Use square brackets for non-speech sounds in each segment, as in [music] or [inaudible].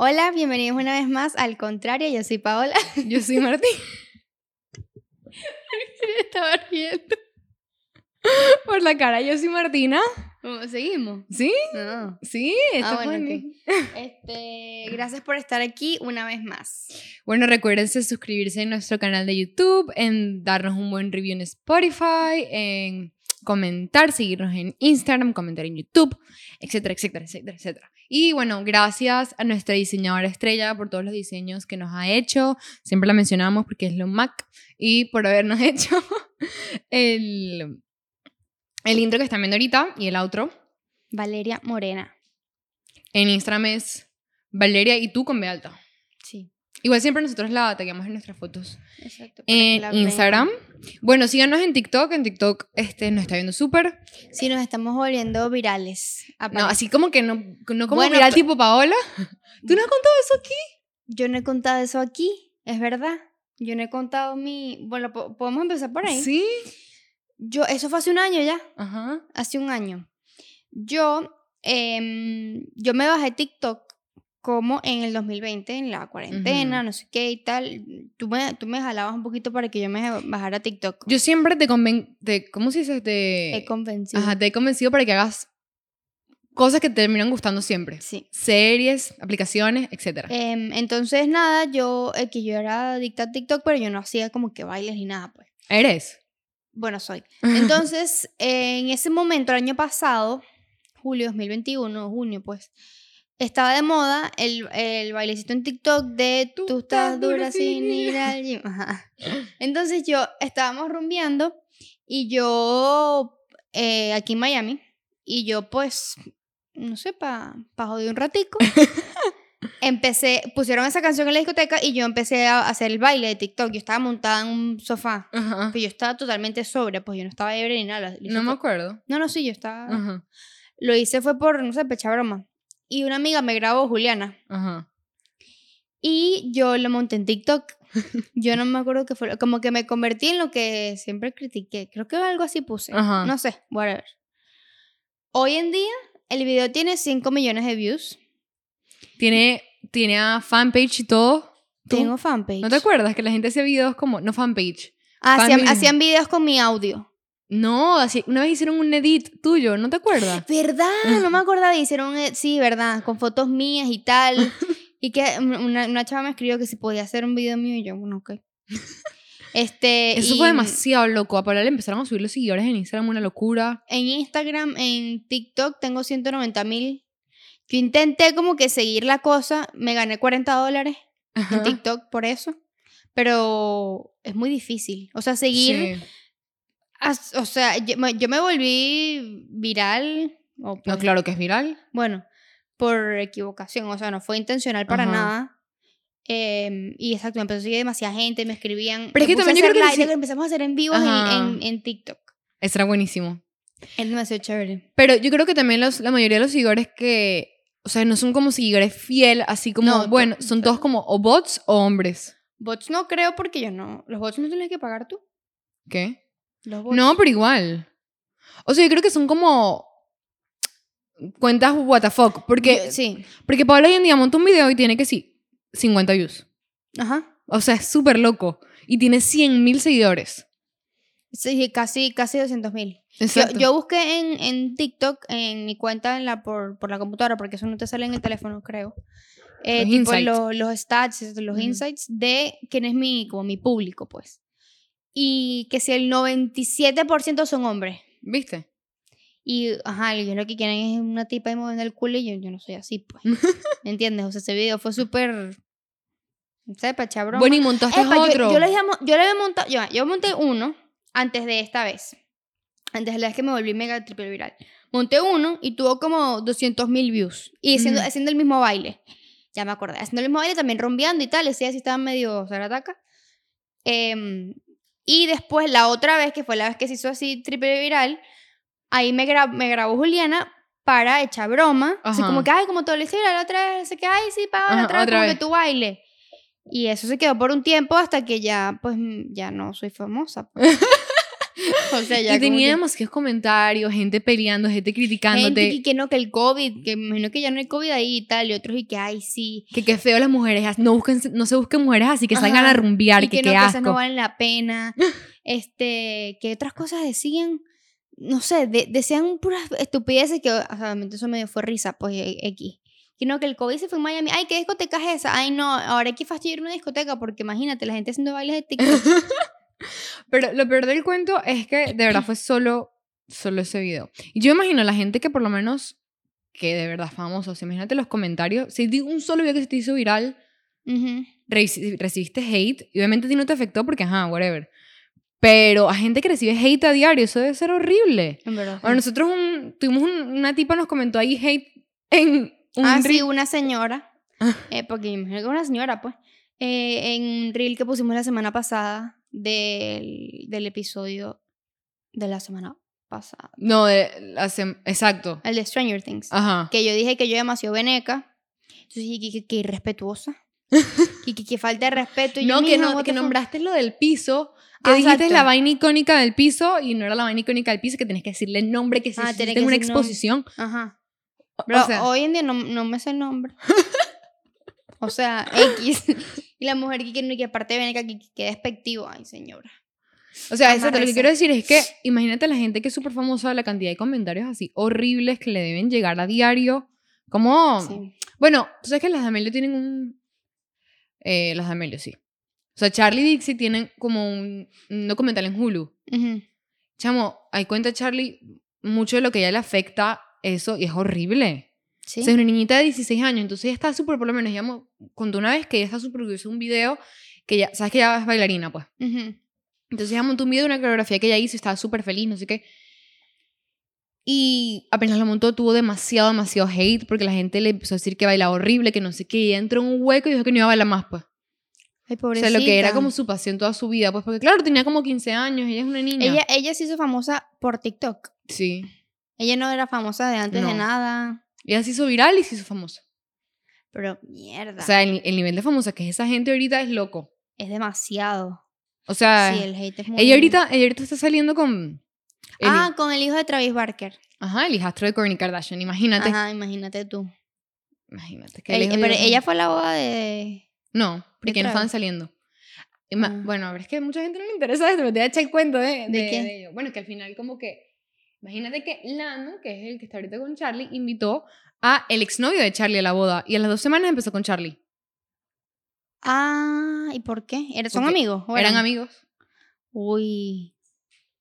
Hola, bienvenidos una vez más al contrario. Yo soy Paola. [laughs] Yo soy Martín. [laughs] Estaba riendo. Por la cara, yo soy Martina. ¿Cómo seguimos? ¿Sí? No. Sí, esto Ah, bueno, [laughs] Este, gracias por estar aquí una vez más. Bueno, recuérdense suscribirse en nuestro canal de YouTube, en darnos un buen review en Spotify, en comentar, seguirnos en Instagram, comentar en YouTube, etcétera, etcétera, etcétera, etcétera. Y bueno, gracias a nuestra diseñadora estrella por todos los diseños que nos ha hecho. Siempre la mencionamos porque es lo Mac y por habernos [laughs] hecho el, el intro que están viendo ahorita y el outro. Valeria Morena. En Instagram es Valeria y tú con B alta. Igual siempre nosotros la tagueamos en nuestras fotos. exacto. En. Instagram. Bueno, síganos en TikTok. En TikTok este, nos está viendo súper. Sí, nos estamos volviendo virales. No, así como que no, no como Bueno, viral tipo Paola. [laughs] ¿Tú no has contado eso aquí? Yo no he contado eso aquí, es verdad. Yo no he contado mi. Bueno, po- podemos empezar por ahí. Sí. Yo, eso fue hace un año ya. Ajá. hace un año. Yo, em, yo me bajé TikTok como en el 2020, en la cuarentena, no sé qué y tal. Tú me, tú me jalabas un poquito para que yo me bajara TikTok. Yo siempre te conven... Te, ¿Cómo se dice? Te, he convencido. ajá, te he convencido para que hagas cosas que te terminan gustando siempre. Sí. Series, aplicaciones, etc. Em, entonces, nada, yo, eh, que yo era adicta a TikTok, pero yo no hacía como que bailes ni nada, pues. ¿Eres? Bueno, soy. [laughs] Entonces, en ese momento, el año pasado, julio 2021, junio, pues, estaba de moda el, el bailecito en TikTok de tú, estás dura sin ir al gym. [laughs] Ajá. Entonces yo estábamos rumbeando y yo eh, aquí en Miami y yo pues, no sé, para pa joder un ratico, [laughs] empecé, pusieron esa canción en la discoteca y yo empecé a hacer el baile de TikTok. Yo estaba montada en un sofá. Ajá. Pero yo estaba totalmente sobria, pues yo no estaba ebria ni nada. No me acuerdo. no, no, sí, yo estaba... Ajá. Lo hice fue por, no sé, pecha broma. Y una amiga me grabó, Juliana. Ajá. Y yo lo monté en TikTok. Yo no me acuerdo qué fue. Como que me convertí en lo que siempre critiqué. Creo que algo así puse. Ajá. No sé, whatever. Hoy en día, el video tiene 5 millones de views. Tiene, tiene a fanpage y todo. ¿Tú? Tengo fanpage. ¿No te acuerdas que la gente hacía videos como, no fanpage? Ah, hacían, hacían videos con mi audio. No, así, una vez hicieron un edit tuyo, ¿no te acuerdas? ¿Verdad? No me acordaba. Hicieron, eh, sí, ¿verdad? Con fotos mías y tal. [laughs] Y que una, una chava me escribió que si podía hacer un video mío y yo, bueno, ok. Este, Eso y fue demasiado loco. A le empezaron a subir los seguidores en Instagram, una locura. En Instagram, en TikTok tengo 190 mil. Yo intenté como que seguir la cosa. Me gané 40 dólares en. TikTok por eso. Pero es muy difícil. O sea, seguir... Sí. As- o sea, yo, yo me volví viral. o No, pues, claro que es viral. Bueno, por equivocación, o sea, no fue intencional para Ajá. nada. Em, y exacto, me empezó a seguir demasiada gente, me escribían. Pero es que también yo creo que live, sí- empezamos a hacer en vivos en, en, en TikTok. Eso era buenísimo. Es demasiado chévere. Pero yo creo que también los, la mayoría de los seguidores que, o sea, no son como seguidores fiel, así como, No, bueno, son todos como o bots o hombres. Bots no creo porque yo no. Los bots no tienes que pagar tú. ¿Qué? Los bots. No, pero igual. O sea, yo creo que son como cuentas what the fuck. Porque, sí. porque Paola hoy en día monta un video y tiene que sí, 50 views. Ajá. O sea, es súper loco. Y tiene 100 mil seguidores. Sí, casi, casi 200 mil. Yo, yo busqué en, en TikTok, en mi cuenta en la, por, por la computadora, porque eso no te sale en el teléfono, creo. Eh, Los tipo. Los, los stats, los insights de quién es mi, como mi público, pues. Y que si el 97% son hombres. ¿Viste? Y, ajá, ellos lo que quieren es una tipa y moviendo el culo y yo, yo no soy así, pues. [laughs] ¿Me entiendes? O sea, ese video fue súper... Pecha broma. Bueno, y montaste Epa, yo- otro. Yo, le había mo- yo le había montado, yo, yo monté uno antes de esta vez. Antes de la vez que me volví mega triple viral. Monté uno y tuvo como 200 mil views. Y haciendo, haciendo el mismo baile. Ya me acordé. Haciendo el mismo baile, también rompeando y tal. Ese día sí estaba medio zarataca. Em, y después, la otra vez, que fue la vez que se hizo así triple viral, ahí me, gra- me grabó Juliana para echar broma. Así como que, ay, como todo lo hice viral otra vez. Así que, ay, sí, Paola, Ajá, otra vez, otra como que tu baile. Y eso se quedó por un tiempo hasta que ya, pues, ya no soy famosa. pues. [laughs] [laughs] O sea, ya y tenía demasiados comentarios, gente peleando, gente que, criticándote. gente que, que no, que el COVID, que me imagino que ya no hay COVID ahí y tal, y otros y que, ay, sí. Que qué feo las mujeres, no, busquen, no se busquen mujeres así, que salgan Ajá, a rumbear, y que, que, qué no, que asco. esas no valen la pena. [laughs] este, que otras cosas decían, no sé, de- decían puras estupideces que, o sea, obviamente eso me fue risa, pues, e- X. Que no, que el COVID se fue en Miami. Ay, ¿qué discoteca es esa? Ay, no, ahora hay que fastidiar una discoteca porque imagínate, la gente haciendo bailes de TikTok. [laughs] Pero lo peor del cuento es que de verdad fue solo, solo ese video. Y yo imagino la gente que por lo menos, que de verdad famosos, imagínate los comentarios, si un solo video que se te hizo viral, Ujú. reci- recibiste hate, y obviamente a ti no te afectó porque, ajá, whatever. Pero a gente que recibe hate a diario, eso debe ser horrible. En verdad. Ahora, nosotros un- tuvimos un- una tipa nos comentó ahí hate en un ah, sí, una señora. Ah. eh, porque imagino que una señora, pues. eh, en un reel que pusimos la semana pasada del, del episodio de la semana pasada. No, de, la sem- exacto. El de Stranger Things. Ajá. Que yo dije que yo demasiado veneca. Entonces dije que, que, que irrespetuosa. [laughs] que, que, que falta de respeto. Y yo, No, que, "Mija, no, what que the fuck". nombraste lo del piso. Que Ah, dijiste exacto. la vaina icónica del piso y no era la vaina icónica del piso, que tenés que decirle el nombre que se Ah, tenés que una decir nombre. exposición. Ajá. O- Pero o sea, hoy en día no, no me sé el nombre. [laughs] o sea, X. [laughs] y la mujer que, que, que aparte de veneca, que, que, despectivo. Ay, señora. o sea, exacto, lo que quiero decir es que imagínate la gente que es súper famosa, la cantidad de comentarios así horribles que le deben llegar a diario. Como, Sí. bueno, tú sabes que las de Amelio tienen un... Eh, las de Amelio, sí. O sea, Charlie y Dixie tienen como un, un documental en Hulu. Ujú. Chamo, ahí cuenta Charlie mucho de lo que a ella le afecta eso y es horrible. Sí. O sea, es una niñita de 16 años, entonces ella está súper, por lo menos, mo- contó una vez que ella está súper de un video que ella, sabes que ella es bailarina, pues. Ujú. Entonces ella montó un video de una coreografía que ella hizo estaba súper feliz, no sé qué. Y apenas lo montó, tuvo demasiado, demasiado hate porque la gente le empezó a decir que bailaba horrible, que no sé qué. Y ella entró en un hueco y dijo que no iba a bailar más, pues. Ay, O pobrecita. sea, lo que era como su pasión toda su vida, pues. Porque claro, tenía como 15 años, ella es una niña. Ella, ella se hizo famosa por TikTok. Sí. Ella no era famosa de antes de No. nada. Ella se hizo viral y se hizo famosa. Pero mierda. O sea, el, el nivel de famosa que es esa gente ahorita es loco. es demasiado. O sea, sí, el hate es muy... ella, ahorita, ella ahorita está saliendo con... el- Ah, con el hijo de Travis Barker. Ajá, el hijastro de Kourtney Kardashian, imagínate. Ajá, imagínate tú. Imagínate. que el hijo pero de- ella fue a la boda de... No, porque no estaban saliendo. Ah. Bueno, a ver, es que a mucha gente no le interesa esto, pero te voy a echar el cuento de, ¿De de- qué? de ello. Bueno, que al final como que... Imagínate que Lano, que es el que está ahorita con Charlie, invitó a el exnovio de Charlie a la boda. Y a las dos semanas empezó con Charlie. Ah, ¿y por qué? ¿Era- ¿Son Porque amigos? o Eran amigos. Uy,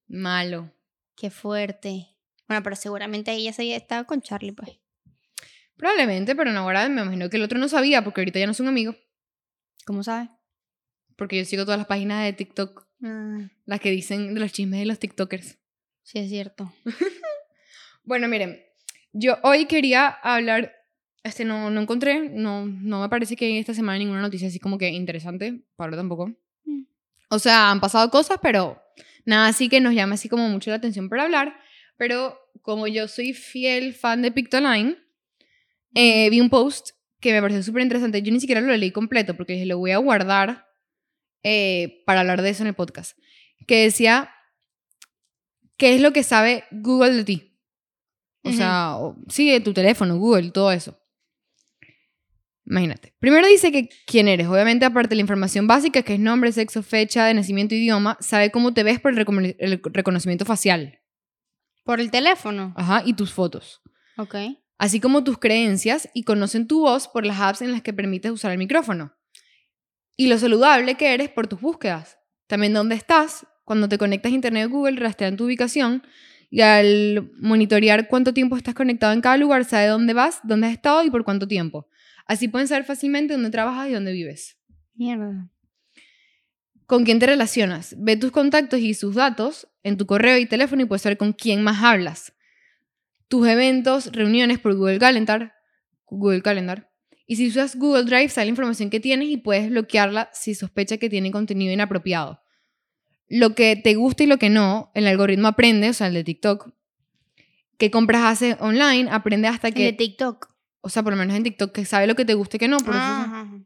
Malo. qué fuerte. Bueno, pero seguramente ella se estaba con Charlie, pues. Probablemente, pero no, ahora me imagino que el otro no sabía, porque ahorita ya no son amigos. ¿Cómo sabes? Porque yo sigo todas las páginas de TikTok, Ah, las que dicen de los chismes de los TikTokers. Sí, es cierto. [laughs] Bueno, miren, yo hoy quería hablar, este no, no encontré, no, no me parece que esta semana ninguna noticia así como que interesante, Pablo tampoco. Mm. O sea, han pasado cosas, pero nada así que nos llama así como mucho la atención para hablar. Pero como yo soy fiel fan de Pictoline, eh, vi un post que me pareció súper interesante. Yo ni siquiera lo leí completo porque dije, lo voy a guardar eh, para hablar de eso en el podcast. Que decía, ¿qué es lo que sabe Google de ti? O sea, o- sí, de tu teléfono, Google, todo eso. Imagínate. Primero dice que quién eres. Obviamente, aparte de la información básica, que es nombre, sexo, fecha de nacimiento, idioma, sabe cómo te ves por el, recono- el reconocimiento facial. ¿Por el teléfono? Ajá, y tus fotos. Ok. Así como tus creencias y conocen tu voz por las apps en las que permites usar el micrófono. Y lo saludable que eres por tus búsquedas. También dónde estás. Cuando te conectas a Internet o Google, rastrean tu ubicación y al monitorear cuánto tiempo estás conectado en cada lugar, sabe dónde vas, dónde has estado y por cuánto tiempo. Así pueden saber fácilmente dónde trabajas y dónde vives. Mierda. ¿Con quién te relacionas? Ve tus contactos y sus datos en tu correo y teléfono y puedes saber con quién más hablas. Tus eventos, reuniones por Google Calendar. Google Calendar. Y si usas Google Drive, sale la información que tienes y puedes bloquearla si sospecha que tiene contenido inapropiado. Lo que te gusta y lo que no, el algoritmo aprende, o sea, el de TikTok, qué compras haces online, aprende hasta El que, de TikTok. o sea, por lo menos en TikTok, que sabe lo que te gusta y que no. Por eso- ajá, ajá.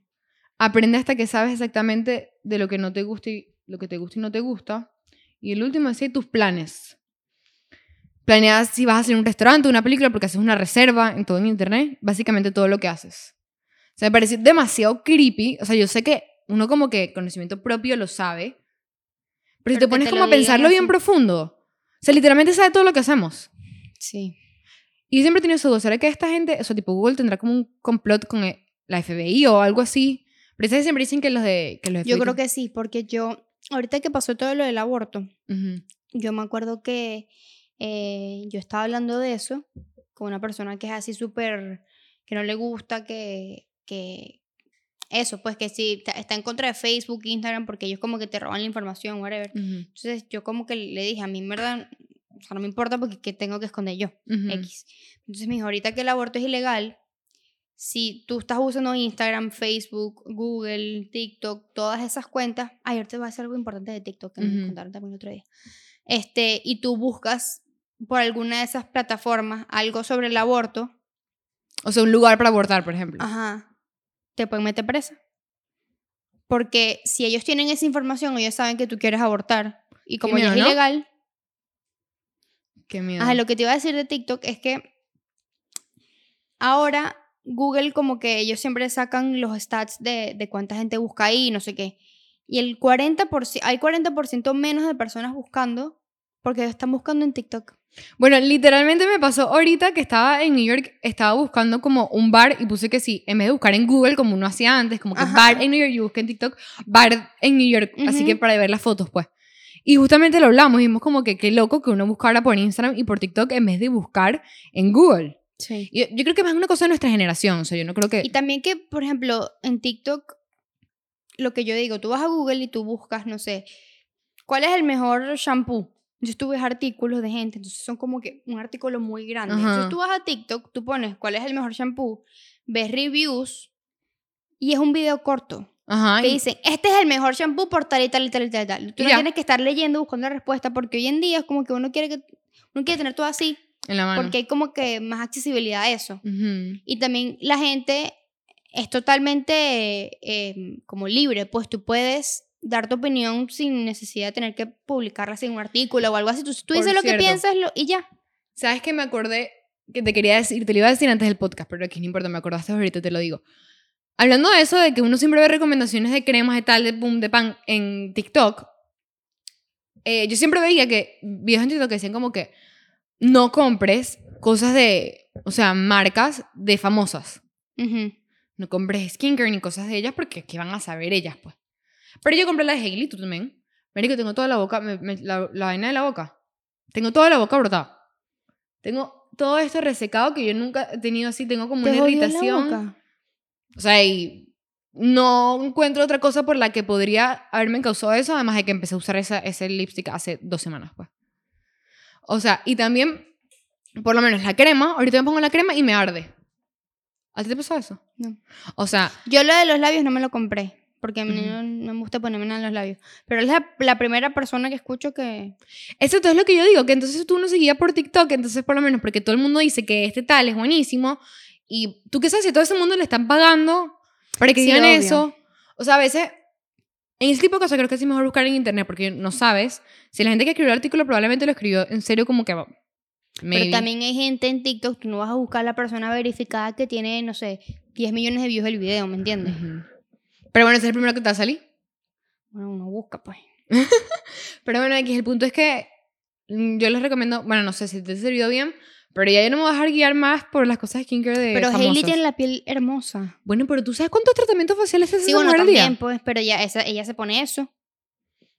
aprende hasta que sabes exactamente de lo que no te gusta y lo que te gusta y no te gusta Y el último decía tus planes. Planeas si vas a hacer un restaurante, una película, porque haces una reserva en todo en internet. Básicamente todo lo que haces. O sea, me parece demasiado creepy. O sea, yo sé que uno como que conocimiento propio lo sabe. Pero, si te pones te como a pensarlo bien así. profundo. O sea, literalmente sabe todo lo que hacemos. Sí. Y yo siempre he tenido esa duda. ¿Será que esta gente, o sea, tipo Google tendrá como un complot con la FBI o algo así? Pero ustedes siempre dicen que los de... Que los Yo creo que sí, porque yo, ahorita que pasó todo lo del aborto, yo me acuerdo que eh, yo estaba hablando de eso con una persona que es así súper, que no le gusta que, que, eso, pues que sí, está, en contra de Facebook, Instagram, porque ellos como que te roban la información, whatever. Entonces yo como que le dije, a mí en verdad, o sea, no me importa porque ¿qué tengo que esconder yo? Ujú. X. Entonces me dijo, ahorita que el aborto es ilegal, si tú estás usando Instagram, Facebook, Google, TikTok, todas esas cuentas, ay, ahorita voy a hacer algo importante de TikTok que me contaron también el otro día. Este, y tú buscas por alguna de esas plataformas algo sobre el aborto, O sea, un lugar para abortar, por ejemplo. ajá, te pueden meter presa. Porque si ellos tienen esa información, ellos saben que tú quieres abortar. Y como ya miedo, es ¿no? ilegal, Qué miedo. Ajá, lo que te iba a decir de TikTok es que ahora Google como que ellos siempre sacan los stats de, de cuánta gente busca ahí, no sé qué. Y el 40%, hay 40% menos de personas buscando porque están buscando en TikTok. Bueno, literalmente me pasó ahorita que estaba en New York, estaba buscando como un bar y puse que sí, en vez de buscar en Google como uno hacía antes, como que Ajá. bar en New York, yo busqué en TikTok, bar en New York, así que para ver las fotos, pues. Y justamente lo hablamos, vimos como que qué loco que uno buscara por Instagram y por TikTok en vez de buscar en Google. Sí. Yo, yo creo que más una cosa de nuestra generación, o sea, yo no creo que... Y también que, por ejemplo, en TikTok, lo que yo digo, tú vas a Google y tú buscas, no sé, ¿cuál es el mejor shampoo? Yo estuve artículos de gente, entonces son como que un artículo muy grande. Ajá. Entonces tú vas a TikTok, tú pones cuál es el mejor shampoo, ves reviews y es un video corto. Ajá, Te y- dicen, este es el mejor shampoo por tal y tal y tal y tal y tal. Tú Y no ya. tienes que estar leyendo, buscando la respuesta, porque hoy en día es como que uno quiere que uno quiere tener todo así, en la mano. porque hay como que más accesibilidad a eso. Ujú. Y también la gente es totalmente eh, como libre, pues tú puedes dar tu opinión sin necesidad de tener que publicarla sin un artículo o algo así. Tú, tú dices lo que piensas lo- y ya. ¿Sabes qué me acordé? Que te quería decir, te lo iba a decir antes del podcast, pero aquí no importa, me acordaste ahorita, te lo digo. Hablando de eso, de que uno siempre ve recomendaciones de cremas de tal, de boom, de pan en TikTok, eh, yo siempre veía que videos en TikTok que decían como que no compres cosas de, o sea, marcas de famosas. No compres skincare ni cosas de ellas porque ¿qué van a saber ellas, pues? Pero yo compré la de Hailey, tú también. que tengo toda la boca, me- me- la, la vaina de la boca. Tengo toda la boca brotada. Tengo todo esto resecado que yo nunca he tenido así. Tengo como ¿Te una irritación. boca? O sea, y no encuentro otra cosa por la que podría haberme causado eso, además de que empecé a usar esa, ese lipstick hace dos semanas, pues. O sea, y también, por lo menos la crema, ahorita me pongo la crema y me arde. ¿A ti te pasó eso? No. O sea, Yo lo de los labios no me lo compré. Porque a mí no, no me gusta ponerme nada en los labios. Pero es la, la primera persona que escucho que... Eso es lo que yo digo, que entonces tú no seguías por TikTok, entonces por lo menos porque todo el mundo dice que este tal es buenísimo, y tú qué sabes si todo ese mundo le están pagando para que digan eso. O sea, a veces, en ese tipo de cosas creo que es mejor buscar en internet, porque no sabes, si la gente que escribió el artículo probablemente lo escribió en serio como que... Maybe. Pero también hay gente en TikTok, tú no vas a buscar a la persona verificada que tiene, no sé, 10 millones de views el video, ¿me entiendes? Ujú. Pero bueno, ese es el primero que te va a salir. Bueno, uno busca, pues. [laughs] Pero bueno, aquí el punto es que mm, yo les recomiendo, bueno, no sé si te ha servido bien, pero ya yo no me voy a dejar guiar más por las cosas de skincare de Pero Hailey tiene la piel hermosa. Bueno, pero tú sabes cuántos tratamientos faciales se hace Sí, bueno, al día? también, pues, pero ya, esa, ella se pone eso.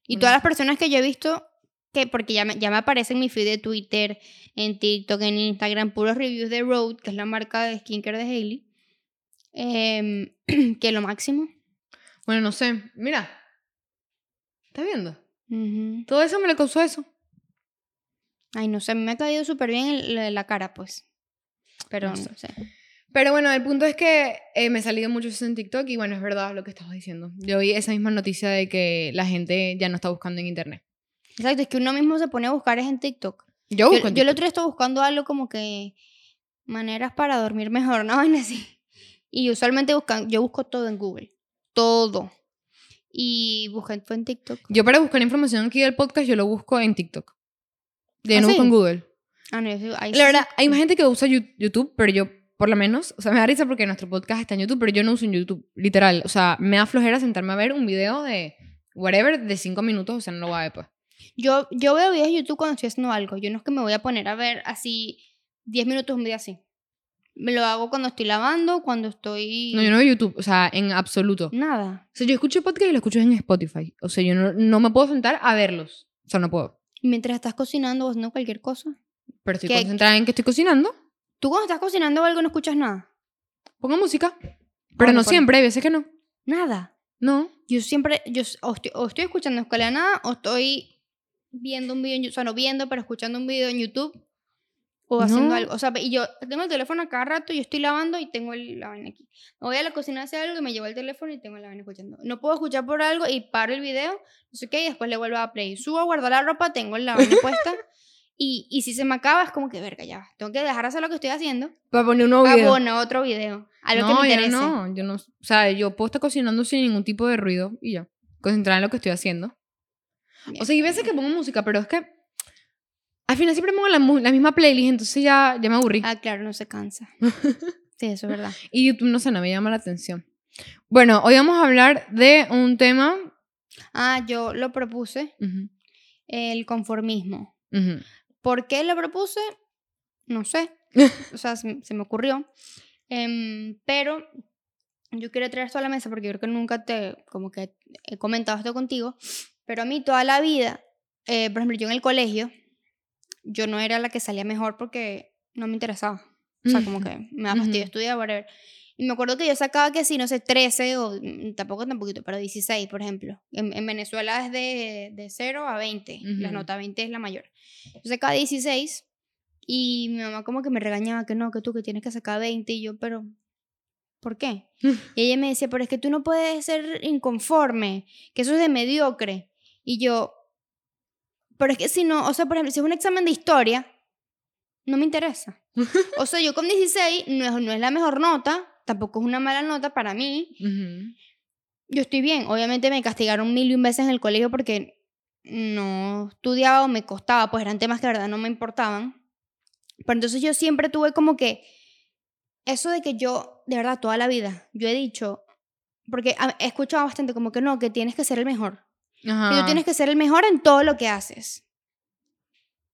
Y Bueno. todas las personas que yo he visto, que porque ya me, ya me aparece en mi feed de Twitter, en TikTok, en Instagram, puros reviews de Road, que es la marca de skincare de Hailey, em, [clears throat] que lo máximo. Bueno, no sé. Mira. ¿Estás viendo? Todo eso me le causó eso. Ay, no sé, me ha caído súper bien el- la, cara, pues. Pero No no sé. Pero bueno, el punto es que eh, me ha salido mucho eso en TikTok y bueno, es verdad lo que estabas diciendo. Yo vi esa misma noticia de que la gente ya no está buscando en internet. Exacto, es que uno mismo se pone a buscar es en TikTok. Yo Yo, busco en yo el otro día estaba buscando algo como que maneras para dormir mejor, ¿no? [laughs] así. Y usualmente buscan, yo busco todo en Google. Todo. y busqué fue en TikTok. Yo para buscar información aquí del podcast, yo lo busco en TikTok. De ¿Ah, no sí? busco en Google. Ah, no, sí- ahí La sí- verdad, hay más gente que usa YouTube, pero yo, por lo menos, o sea, me da risa porque nuestro podcast está en YouTube, pero yo no uso en YouTube, literal. O sea, me da flojera sentarme a ver un video de whatever, de cinco minutos, o sea, no lo voy a ver, pues. Yo, yo veo videos de YouTube cuando estoy haciendo algo. Yo no es que me voy a poner a ver así 10 minutos un video así. Me lo hago cuando estoy lavando, cuando estoy... No, yo no veo YouTube, o sea, en absoluto. Nada. O sea, yo escucho podcast y lo escucho en Spotify. O sea, yo no, no me puedo sentar a verlos. O sea, no puedo. Mientras estás cocinando o haciendo cualquier cosa. Pero estoy ¿Qué? concentrada en que estoy cocinando. ¿Tú cuando estás cocinando algo no escuchas nada? Pongo música. Pero Bueno, no siempre, hay veces que no. Nada. No. Yo siempre, yo s- o estoy, o estoy escuchando escuela de nada o estoy viendo un video en o sea, no viendo, pero escuchando un video en YouTube o haciendo No. algo. O sea, y yo tengo el teléfono a cada rato, yo estoy lavando y tengo el, la vaina aquí. Me voy a la cocina a hacer algo y me llevo el teléfono y tengo la vaina escuchando. No puedo escuchar por algo y paro el video, no sé qué, y después le vuelvo a play. Subo a guardar la ropa, tengo la vaina puesta. [laughs] Y, y si se me acaba, es como que, verga, ya, tengo que dejar de hacer lo que estoy haciendo. Para poner un nuevo video. bueno, otro video. Algo no, que me yo interese. no, yo no. O sea, yo puedo estar cocinando sin ningún tipo de ruido y ya. Concentrada en lo que estoy haciendo. O sea, hay veces que pongo música, pero es que al final siempre pongo la, la misma playlist, entonces ya, ya me aburrí. Ah, claro, no se cansa. [laughs] Sí, eso es verdad. Y YouTube, no sé, no me llama la atención. Bueno, hoy vamos a hablar de un tema. Ah, yo lo propuse, Ujú, el conformismo. ujú. ¿Por qué lo propuse? No sé. [laughs] O sea, se, se me ocurrió. Em, pero yo quiero traer esto a la mesa porque creo que nunca te, como que he comentado esto contigo. Pero a mí toda la vida, eh, por ejemplo, yo en el colegio, yo no era la que salía mejor porque no me interesaba. O sea, como que me da fastidio Ujú. estudiar, whatever. Y me acuerdo que yo sacaba que sí, no sé, 13 o mm, tampoco tan poquito, pero 16, por ejemplo. En, en Venezuela es de, de 0 a 20. La Ujú. nota 20 es la mayor. Yo sacaba 16 y mi mamá como que me regañaba que no, que tú que tienes que sacar 20 y yo, pero ¿por qué? [laughs] Y ella me decía, pero es que tú no puedes ser inconforme, que eso es de mediocre. Y yo, pero es que si no, o sea, por ejemplo, si es un examen de historia, no me interesa. [laughs] O sea, yo con 16 no es, no es la mejor nota, tampoco es una mala nota para mí. Ujú. Yo estoy bien. Obviamente me castigaron mil y un veces en el colegio porque no estudiaba o me costaba, pues eran temas que verdad no me importaban. Pero entonces yo siempre tuve como que eso de que yo, de verdad, toda la vida, yo he dicho, porque he escuchado bastante como que no, que tienes que ser el mejor. Que Ajá. tú tienes que ser el mejor en todo lo que haces.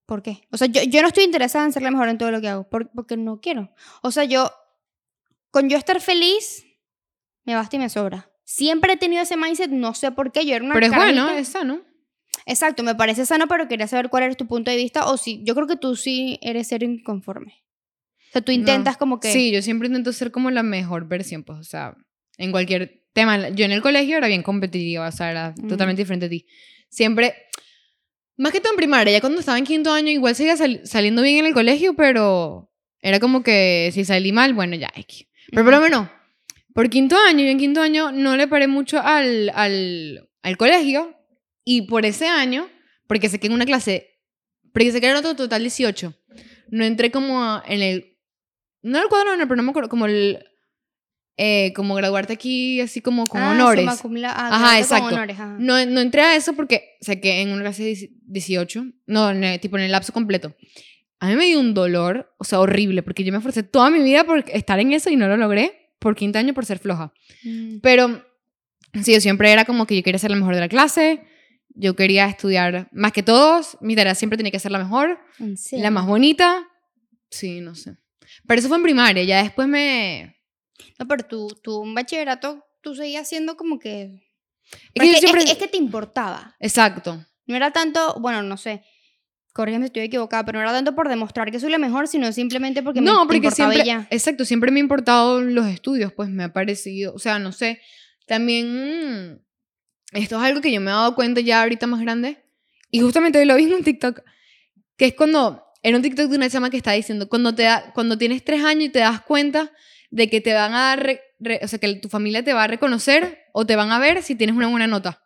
¿Por qué? O sea, yo, yo no estoy interesada en ser la mejor en todo lo que hago, por- porque no quiero. O sea, yo, con yo estar feliz, me basta y me sobra. Siempre he tenido ese mindset, no sé por qué, yo era una Pero es bueno, carajita. es sano. Exacto, me parece sano, pero quería saber cuál es tu punto de vista, o si, yo creo que tú sí eres ser inconforme. O sea, tú No. intentas como que... Sí, yo siempre intento ser como la mejor versión, pues, o sea, en cualquier tema. Yo en el colegio era bien competitiva, o sea, era Mm. totalmente diferente a ti. Siempre, más que todo en primaria, ya cuando estaba en quinto año, igual seguía sal- saliendo bien en el colegio, pero era como que si salí mal, bueno, ya, X. Pero por lo menos, por quinto año, yo en quinto año no le paré mucho al, al, al colegio, y por ese año, porque sé que en una clase, porque sé que era otro total 18, no entré como a- en el no el cuadro honor, pero no me acuerdo, como el. Eh, como graduarte aquí, así como con Ah, honores. summa cum la- ah, Ajá, exacto. honores, ajá. No, no entré a eso porque sé que en una clase de 18, no, en el- tipo en el lapso completo, a mí me dio un dolor, o sea, horrible, porque yo me esforcé toda mi vida por estar en eso y no lo logré por quinto año por ser floja. Mm. Pero sí, yo siempre era como que yo quería ser la mejor de la clase, yo quería estudiar más que todos, mi tarea siempre tenía que ser la mejor, ¿En serio? la más bonita. Sí, no sé. Pero eso fue en primaria, ya después me... No, pero tú, tú en bachillerato, tú seguías siendo como que... Es que es es te importaba. Exacto. No era tanto, bueno, no sé, corrígeme si estoy equivocada, pero no era tanto por demostrar que soy la mejor, sino simplemente porque me no, te porque importaba siempre, ya. exacto, siempre me han importado los estudios, pues me ha parecido, o sea, no sé, también esto es algo que yo me he dado cuenta ya ahorita más grande, y justamente hoy lo vi en un TikTok, que es cuando, era un TikTok de una chama que está diciendo, cuando, te da, cuando tienes tres años y te das cuenta de que te van a dar, re- re- o sea, que tu familia te va a reconocer o te van a ver si tienes una buena nota.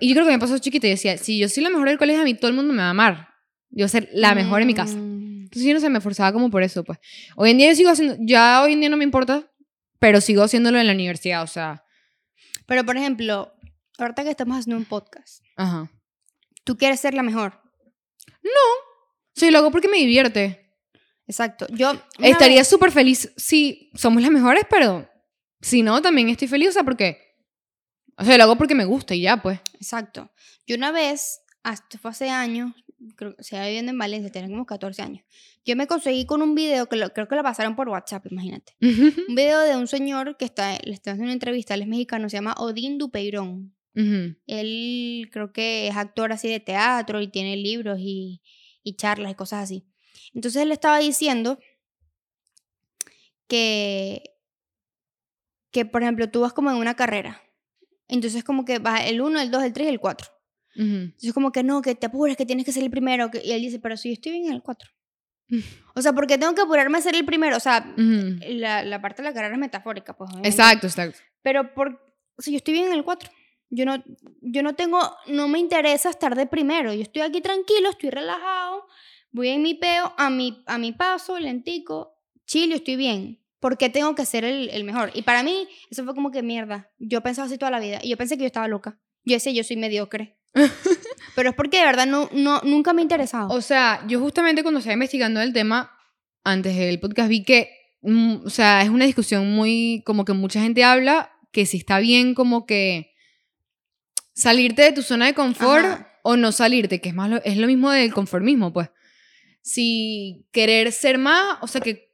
Y yo creo que me pasó chiquita y decía, si yo soy la mejor del colegio, a mí todo el mundo me va a amar. Yo voy a ser la mejor en mi casa. Mm. Entonces yo no sé, me esforzaba como por eso, pues. Hoy en día yo sigo haciendo, ya hoy en día no me importa, pero sigo haciéndolo en la universidad, o sea. Pero, por ejemplo, ahorita que estamos haciendo un podcast, Ajá. tú quieres ser la mejor. Sí, lo hago porque me divierte. Exacto. Yo Estaría vez- súper feliz si somos las mejores, pero si no, también estoy feliz, o sea, porque... O sea, lo hago porque me gusta y ya, pues. Exacto. Yo una vez, hasta fue hace años, creo que se viviendo en Valencia, tenía como 14 años. Yo me conseguí con un video que lo- creo que lo pasaron por WhatsApp, imagínate. Un video de un señor que está, le está haciendo una entrevista, él es mexicano, se llama Odín Dupeirón. Él creo que es actor así de teatro y tiene libros y, y charlas y cosas así. Entonces él estaba diciendo que, que, por ejemplo, tú vas como en una carrera. Entonces como que vas el 1, el 2, el 3 y el 4. Ujú. Entonces como que no, que te apures, que tienes que ser el primero. que- Y él dice, pero si yo estoy bien en el 4. [laughs] O sea, porque tengo que apurarme a ser el primero. O sea, Ujú. la, la parte de la carrera es metafórica, pues. obviamente. Exacto, exacto. Pero por, si yo estoy bien en el 4. Yo no, yo no tengo, no me interesa estar de primero. Yo estoy aquí tranquilo, estoy relajado, voy en mi peo, a mi, a mi paso, lentico, chill, yo estoy bien. ¿Por qué tengo que ser el, el mejor? Y para mí, eso fue como que mierda. Yo pensaba así toda la vida. Y yo pensé que yo estaba loca. Yo decía, yo soy mediocre. [laughs] Pero es porque de verdad no, no, nunca me ha interesado. O sea, yo justamente cuando estaba investigando el tema, antes del podcast, vi que, mm, o sea, es una discusión muy, como que mucha gente habla, que si está bien como que salirte de tu zona de confort Ajá. o no salirte, que es, más lo, es lo mismo del conformismo, pues. Si querer ser más, o sea, que,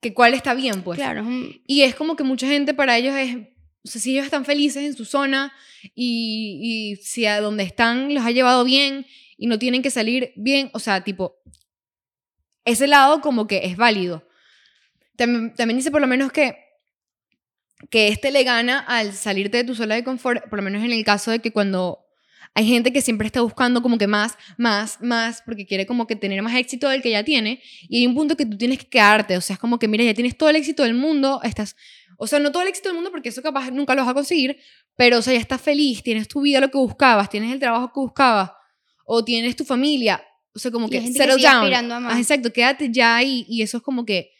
que cuál está bien, pues. claro, es un- Y es como que mucha gente para ellos es, o sea, si ellos están felices en su zona y, y si a donde están los ha llevado bien y no tienen que salir bien, o sea, tipo, ese lado como que es válido. También, también dice por lo menos que, que este le gana al salirte de tu zona de confort, por lo menos en el caso de que cuando hay gente que siempre está buscando como que más, más, más, porque quiere como que tener más éxito del que ya tiene, y hay un punto que tú tienes que quedarte, o sea, es como que, mira, ya tienes todo el éxito del mundo, estás, o sea, no todo el éxito del mundo porque eso capaz nunca lo vas a conseguir, pero, o sea, ya estás feliz, tienes tu vida, lo que buscabas, tienes el trabajo que buscabas, o tienes tu familia, o sea, como Y que settle down. a más. Ah, exacto, quédate ya ahí, y eso es como que,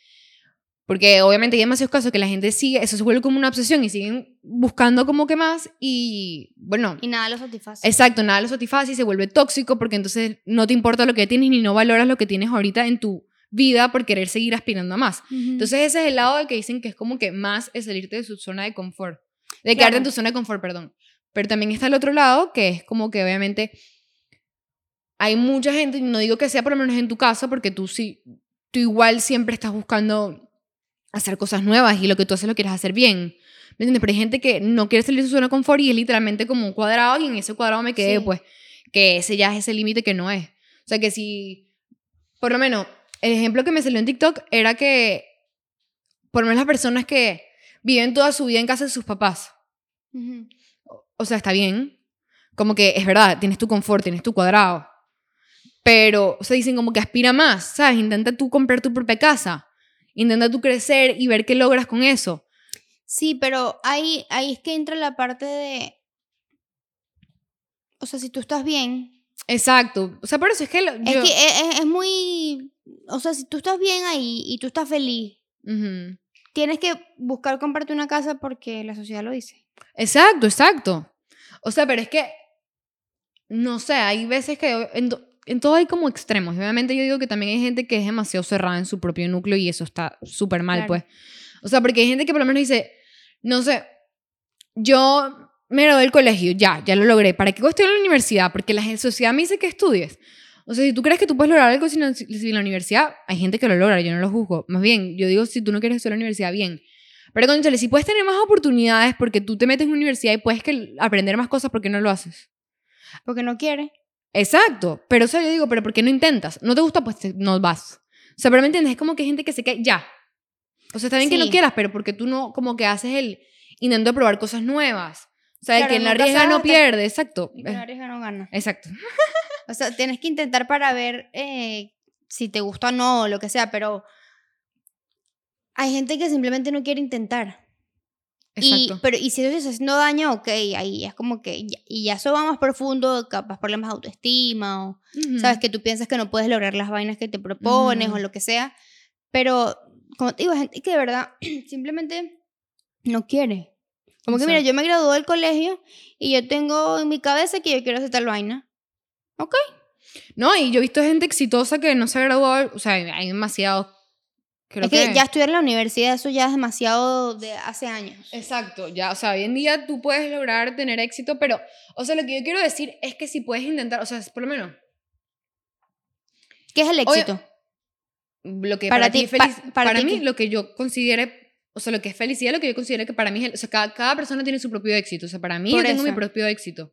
porque obviamente hay demasiados casos que la gente sigue, eso se vuelve como una obsesión y siguen buscando como que más, y bueno, y nada lo satisface. Exacto, nada lo satisface y se vuelve tóxico porque entonces no te importa lo que tienes ni no valoras lo que tienes ahorita en tu vida por querer seguir aspirando a más. Ujú. Entonces ese es el lado de que dicen que es como que más es salirte de su zona de confort, de Claro. quedarte en tu zona de confort, perdón. Pero también está el otro lado que es como que obviamente hay mucha gente, no digo que sea por lo menos en tu caso, porque tú sí, tú igual siempre estás buscando hacer cosas nuevas y lo que tú haces lo quieres hacer bien. ¿Me entiendes? Pero hay gente que no quiere salir de su zona de confort y es literalmente como un cuadrado y en ese cuadrado me quedé, Sí. pues, que ese ya es ese límite que no es. O sea, que si, por lo menos, el ejemplo que me salió en TikTok era que, por lo menos las personas que viven toda su vida en casa de sus papás, o sea, está bien. Como que es verdad, tienes tu confort, tienes tu cuadrado. Pero, o sea, dicen como que aspira más, ¿sabes? Intenta tú comprar tu propia casa. Intenta tú crecer y ver qué logras con eso. Sí, pero ahí, ahí es que entra la parte de. O sea, si tú estás bien. Exacto. O sea, por eso es que... lo- Es que es, es- es muy. O sea, si tú estás bien ahí y tú estás feliz, tienes que buscar comprarte una casa porque la sociedad lo dice. Exacto, exacto. O sea, pero es que, no sé, hay veces que en, to- en todo hay como extremos. Obviamente yo digo que también hay gente que es demasiado cerrada en su propio núcleo y eso está súper mal, Claro. pues. O sea, porque hay gente que por lo menos dice, no sé, yo me gradué del colegio, ya, ya lo logré. ¿Para qué voy a estudiar en la universidad? Porque la sociedad me dice que estudies. O sea, si tú crees que tú puedes lograr algo sin la, sin la universidad, hay gente que lo logra, yo no lo juzgo. Más bien, yo digo, si tú no quieres estudiar en la universidad, bien. Pero, conchale, si puedes tener más oportunidades porque tú te metes en una universidad y puedes que, aprender más cosas, ¿por qué no lo haces? Porque no quiere. Exacto. Pero, o sea, yo digo, ¿pero por qué no intentas? ¿No te gusta? Pues no vas. O sea, pero me entiendes, es como que hay gente que se cae, ya. O sea, está bien que no quieras, pero porque tú no, como que haces el intento de probar cosas nuevas. O sea, el Claro, que en la arriesga no pierde, exacto. Y que no arriesga, no gana. Exacto. [laughs] O sea, tienes que intentar para ver eh, si te gusta o no, o lo que sea, pero hay gente que simplemente no quiere intentar. Y, Exacto. pero, y si te está haciendo daño, ok, ahí es como que, ya- y ya eso va más profundo, capaz problemas de autoestima, o Ujú. sabes que tú piensas que no puedes lograr las vainas que te propones Ujú. o lo que sea, pero como te digo, gente que de verdad [clears throat] simplemente no quiere. Como que, mira, yo me gradué del colegio y yo tengo en mi cabeza que yo quiero hacer tal vaina. Ok. No, y yo he visto gente exitosa que no se ha graduado, o sea, hay demasiados. Creo es que, ya estudiar en la universidad, eso ya es demasiado de hace años. Exacto, ya, o sea, hoy en día tú puedes lograr tener éxito, pero, o sea, lo que yo quiero decir es que si puedes intentar, o sea, por lo menos, ¿Qué es el éxito? lo que Para para, ti, feliz- pa- para mí, lo que yo considere, o sea, lo que es felicidad, lo que yo considero que para mí, es el- o sea, cada, cada persona tiene su propio éxito, o sea, para mí Por yo tengo mi propio éxito.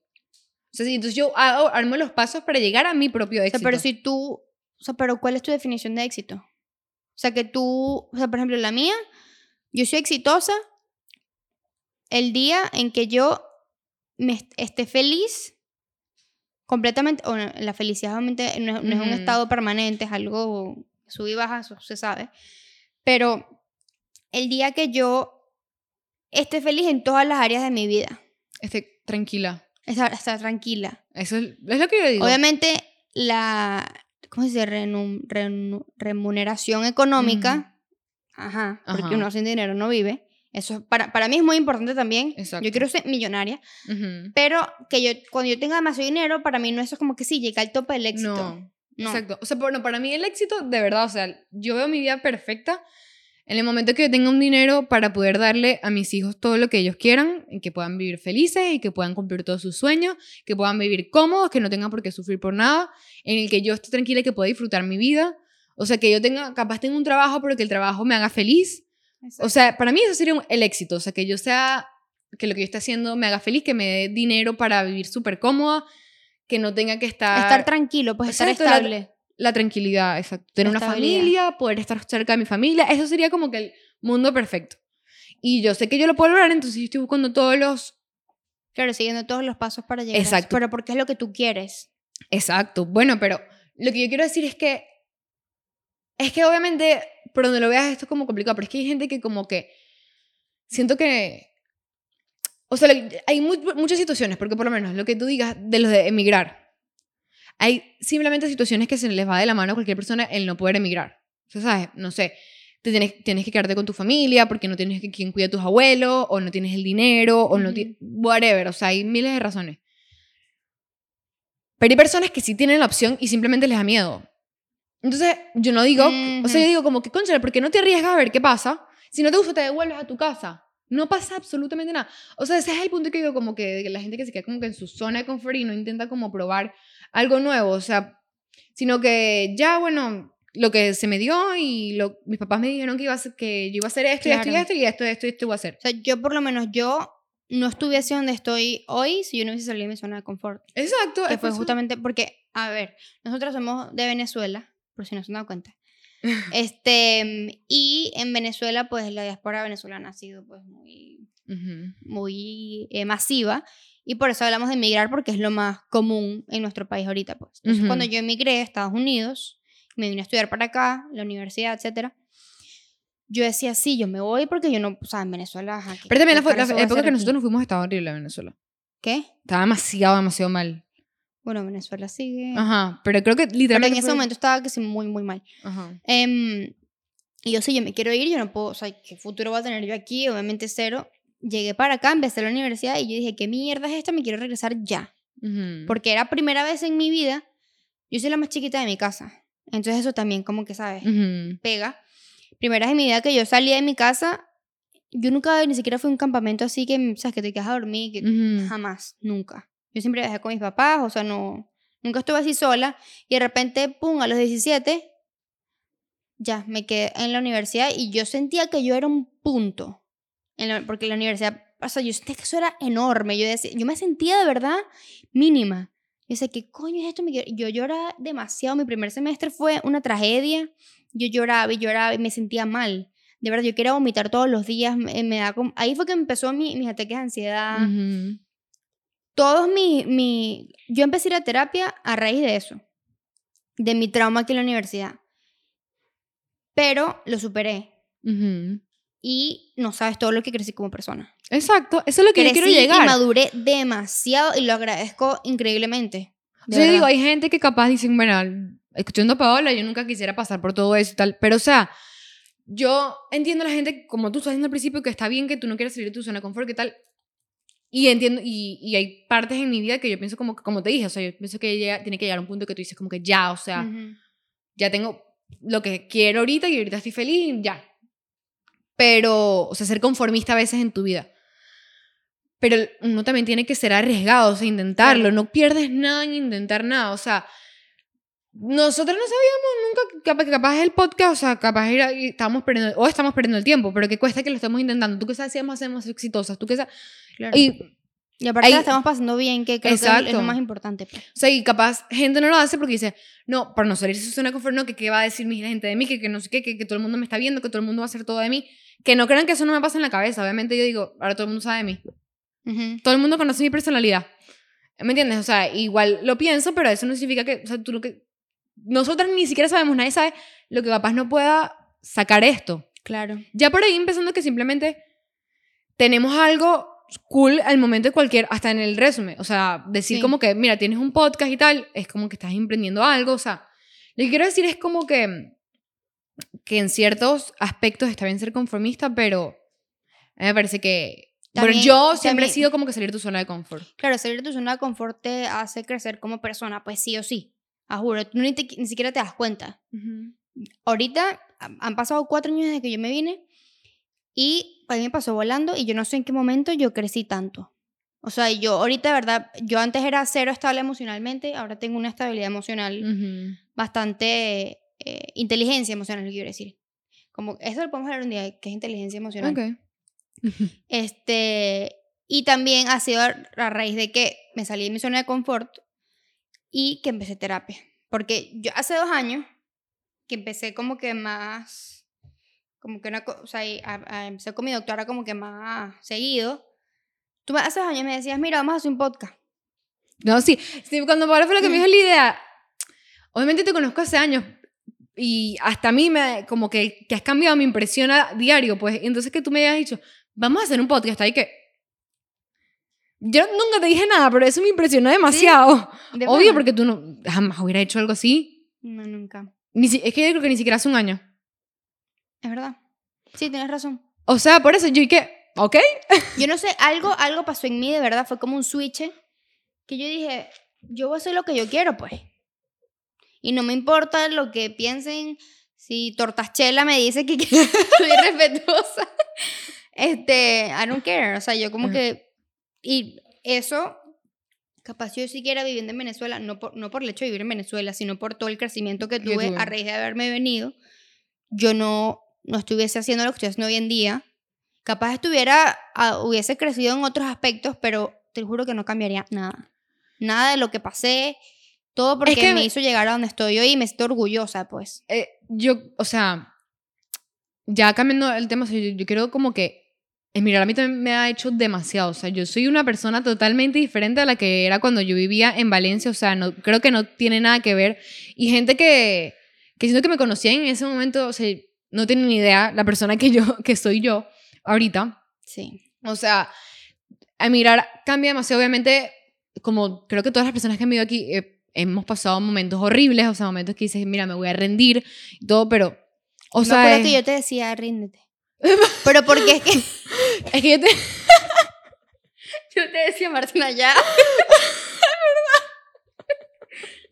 O sea, entonces yo hago, armo los pasos para llegar a mi propio O éxito. sea, pero si tú, o sea, pero ¿cuál es tu definición de éxito? O sea, que tú, o sea, por ejemplo, la mía, yo soy exitosa el día en que yo me est- esté feliz completamente, o no, la felicidad obviamente no es, no es un estado permanente, es algo sub y baja, se sabe, pero el día que yo esté feliz en todas las áreas de mi vida, Esté tranquila. estar, estar tranquila, Eso es, es lo que yo digo. Obviamente, la ¿cómo se dice? Renu- renu- remuneración económica, ajá, porque Ajá. uno sin dinero no vive. Eso es- para, para mí es muy importante también. Exacto. Yo quiero ser millonaria, Ujú. pero que yo cuando yo tenga demasiado dinero, para mí no eso es como que sí, llega al tope del éxito. No. No. Exacto. O sea, bueno, para mí el éxito, de verdad, o sea, yo veo mi vida perfecta en el momento que yo tenga un dinero para poder darle a mis hijos todo lo que ellos quieran, y que puedan vivir felices y que puedan cumplir todos sus sueños, que puedan vivir cómodos, que no tengan por qué sufrir por nada, en el que yo esté tranquila y que pueda disfrutar mi vida. O sea, que yo tenga, capaz tengo un trabajo, pero que el trabajo me haga feliz. O sea, para mí eso sería un- el éxito. O sea, que yo sea, que lo que yo esté haciendo me haga feliz, que me dé dinero para vivir súper cómoda, que no tenga que estar... estar tranquilo, pues estar estable. La tranquilidad, exacto. Tener una familia, poder estar cerca de mi familia, eso sería como que el mundo perfecto. Y yo sé que yo lo puedo lograr, entonces yo estoy buscando todos los... Claro, siguiendo todos los pasos para llegar. a eso, Exacto. Pero porque es lo que tú quieres. Exacto. Bueno, pero lo que yo quiero decir es que... Es que obviamente, por donde lo veas, esto es como complicado, pero es que hay gente que como que... Siento que... O sea, hay mu- muchas situaciones, porque por lo menos lo que tú digas de los de emigrar, hay simplemente situaciones que se les va de la mano a cualquier persona el no poder emigrar. O sea, ¿sabes? No sé, te tienes, tienes que quedarte con tu familia porque no tienes que, quien cuida a tus abuelos, o no tienes el dinero, o no tienes... Whatever, o sea, hay miles de razones. Pero hay personas que sí tienen la opción y simplemente les da miedo. Entonces, yo no digo, o sea, yo digo como que, concha, ¿por qué no te arriesgas a ver qué pasa? Si no te gusta, te devuelves a tu casa. No pasa absolutamente nada. O sea, ese es el punto que digo, como que la gente que se queda como que en su zona de confort y no intenta como probar algo nuevo, o sea, sino que ya, bueno, lo que se me dio y lo, mis papás me dijeron que, iba a que yo iba a hacer esto y esto y esto y esto y esto y esto iba a hacer. O sea, yo por lo menos, yo no estuviese donde estoy hoy si yo no hubiese salido de mi zona de confort. Exacto. Que fue justamente porque, a ver, nosotros somos de Venezuela, por si no se han dado cuenta. [laughs] este, y en Venezuela, pues la diáspora venezolana ha sido pues muy, muy eh, masiva. Y por eso hablamos de emigrar, porque es lo más común en nuestro país ahorita. Pues. Entonces, Ujú. cuando yo emigré a Estados Unidos, me vine a estudiar para acá, la universidad, etcétera yo decía, sí, yo me voy porque yo no, o sea, en Venezuela... ajá, ¿qué- Pero también la, la época que nosotros nos fuimos estaba horrible en Venezuela. ¿Qué? Estaba demasiado, demasiado mal. Bueno, Venezuela sigue... Ajá, pero creo que Pero literalmente en ese fue- momento estaba que sí, muy, muy mal. Ajá. Em, y yo sí, yo me quiero ir, yo no puedo, o sea, ¿qué futuro voy a tener yo aquí? Obviamente cero. Llegué para acá, empecé la universidad y yo dije, ¿qué mierda es esta? Me quiero regresar ya. Ujú. Porque era primera vez en mi vida, yo soy la más chiquita de mi casa. Entonces eso también como que, ¿sabes? Ujú. Pega. Primera vez en mi vida que yo salía de mi casa, yo nunca ni siquiera fui a un campamento así que, ¿sabes? Que te quedas a dormir, que Ujú. Jamás, nunca. Yo siempre viajé con mis papás, o sea, no, nunca estuve así sola. Y de repente, pum, a los 17, ya, me quedé en la universidad y yo sentía que yo era un punto. En la- porque la universidad, o sea, yo sentía que eso era enorme. Yo, decía, yo me sentía de verdad mínima. Yo decía, ¿qué coño es esto? Me quiero-". Yo lloraba demasiado. Mi primer semestre fue una tragedia. Yo lloraba y lloraba y me sentía mal. De verdad, yo quería vomitar todos los días. Me, me da como- Ahí fue que empezó mi, mis ataques de ansiedad Ujú. todos mi, mi... Yo empecé a ir a terapia a raíz de eso, de mi trauma aquí en la universidad. Pero lo superé Ujú. Y no sabes todo lo que crecí como persona. Exacto, eso es lo que yo crecí quiero llegar. y maduré demasiado y lo agradezco increíblemente. Sea, yo digo, hay gente que capaz dicen, bueno, escuchando a Paola, yo nunca quisiera pasar por todo eso y tal. Pero, o sea, yo entiendo a la gente, como tú estás diciendo al principio, que está bien que tú no quieras salir de tu zona de confort, que tal. Y entiendo, y, y hay partes en mi vida que yo pienso como, como te dije, o sea, yo pienso que llega- tiene que llegar a un punto que tú dices como que ya, o sea, Ujú. ya tengo lo que quiero ahorita y ahorita estoy feliz y ya. Pero, o sea, ser conformista a veces en tu vida. Pero uno también tiene que ser arriesgado, o sea, intentarlo. Claro. No pierdes nada en intentar nada. O sea, nosotros no sabíamos nunca, capaz, capaz el podcast, o sea, capaz era, estamos perdiendo, o estamos perdiendo el tiempo, pero qué cuesta que lo estemos intentando. Tú que sabes si vamos a ser más exitosas, tú que sabes. Claro. Y Y aparte Ahí- la estamos pasando bien, que creo que es Exacto. lo más importante. pues. O sea, y capaz gente no lo hace porque dice, no, para no salir de su zona de confort, no, que qué va a decir mi gente de mí, que, que no sé qué, que, que todo el mundo me está viendo, que todo el mundo va a hacer todo de mí. Que no crean que eso no me pasa en la cabeza. Obviamente yo digo, ahora todo el mundo sabe de mí. Todo el mundo conoce mi personalidad. ¿Me entiendes? O sea, igual lo pienso, pero eso no significa que, o sea, tú lo que... Nosotras ni siquiera sabemos, nadie sabe lo que capaz no pueda sacar esto. Claro. Ya por ahí empezando que simplemente tenemos algo cool al momento de cualquier, hasta en el resumen. O sea, decir Sí. como que, mira, tienes un podcast y tal, es como que estás emprendiendo algo. O sea, lo que quiero decir es como que, que en ciertos aspectos está bien ser conformista, pero a mí me parece que... También- bueno, yo siempre he también- sido como que salir de tu zona de confort. Claro, salir de tu zona de confort te hace crecer como persona, pues sí o sí. A juro, tú ni, te- ni siquiera te das cuenta. Ahorita han pasado cuatro años desde que yo me vine y a mí me pasó volando y yo no sé en qué momento yo crecí tanto. O sea, yo ahorita, de verdad, yo antes era cero estable emocionalmente, ahora tengo una estabilidad emocional Ujú. bastante eh, inteligencia emocional, quiero decir. Como, eso lo podemos hablar un día, que es inteligencia emocional. Ok. [laughs] Este, y también ha sido a a raíz de que me salí de mi zona de confort y que empecé terapia. Porque yo hace dos años que empecé como que más, como que una o sea, a- a- empecé con mi doctora como que más seguido. Tú hace dos años me decías, mira, vamos a hacer un podcast. No, sí. sí cuando Paola fue la que me Mm. dijo la idea, obviamente te conozco hace años y hasta a mí me, como que, que has cambiado mi impresión a diario, pues. Entonces que tú me hayas dicho, vamos a hacer un podcast ahí que... Yo nunca te dije nada, pero eso me impresionó demasiado. ¿De Obvio, porque tú no, jamás hubieras hecho algo así. No, nunca. Ni si- es que yo creo que ni siquiera hace un año. Es verdad. Sí, tienes razón. O sea, por eso yo y que, ok. [laughs] Yo no sé, algo, algo pasó en mí de verdad, fue como un switch que yo dije, yo voy a hacer lo que yo quiero, pues. Y no me importa lo que piensen, si Tortaschela me dice que, [laughs] que soy respetuosa. Este, I don't care, o sea, yo como que... Y eso, capaz yo siquiera viviendo en Venezuela, no por, no por el hecho de vivir en Venezuela, sino por todo el crecimiento que Que tuve tuve. a raíz de haberme venido, yo no, no estuviese haciendo lo que estoy haciendo hoy en día. Capaz estuviera, ah, hubiese crecido en otros aspectos, pero te juro que no cambiaría nada. Nada de lo que pasé, todo porque que- me hizo llegar a donde estoy hoy y me siento orgullosa, pues. Eh, yo, o sea, ya cambiando el tema, o sea, yo, yo quiero como que, eh, mira, a mí también me ha hecho demasiado, o sea, yo soy una persona totalmente diferente a la que era cuando yo vivía en Valencia, o sea, no, creo que no tiene nada que ver, y gente que, que siento que me conocía en ese momento, o sea, no tienen ni idea la persona que yo, que soy yo ahorita, Sí. o sea, a mirar cambia demasiado. Obviamente, como creo que todas las personas que han vivido aquí eh, hemos pasado momentos horribles, o sea, momentos que dices, mira, me voy a rendir y todo, pero, o me sea, es, que yo te decía, ríndete. [laughs] pero porque es que [laughs] es que yo te... [laughs] yo te decía, Martina, ya.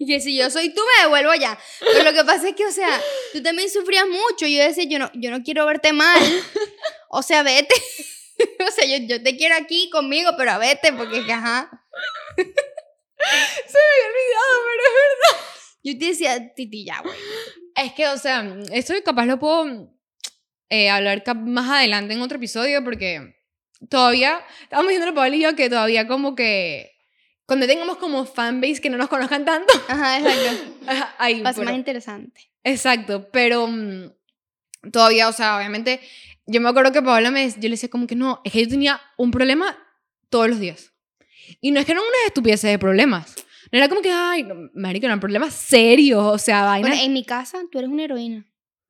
Y que si yo soy tú, me devuelvo ya. Pero lo que pasa es que, o sea, tú también sufrías mucho. Yo decía, yo no, yo no quiero verte mal. O sea, vete. O sea, yo, yo te quiero aquí conmigo, pero vete, porque es que, ajá. Se me había olvidado, pero es verdad. Yo te decía, Titi, ya, güey. Es que, o sea, esto capaz lo puedo eh, hablar más adelante en otro episodio porque todavía, estamos diciendo Pablo y yo que todavía como que cuando tengamos como fanbase que no nos conozcan tanto, Ajá, exacto. [laughs] ahí, Va a ser pero- más interesante. Exacto, pero mm, todavía, o sea, obviamente, yo me acuerdo que Paola me, yo le decía como que no, es que yo tenía un problema todos los días. Y no es que eran unas estupideces de problemas. No era como que, ay, no, marica, eran problemas serios, o sea, vainas. Bueno, en mi casa, tú eres una heroína.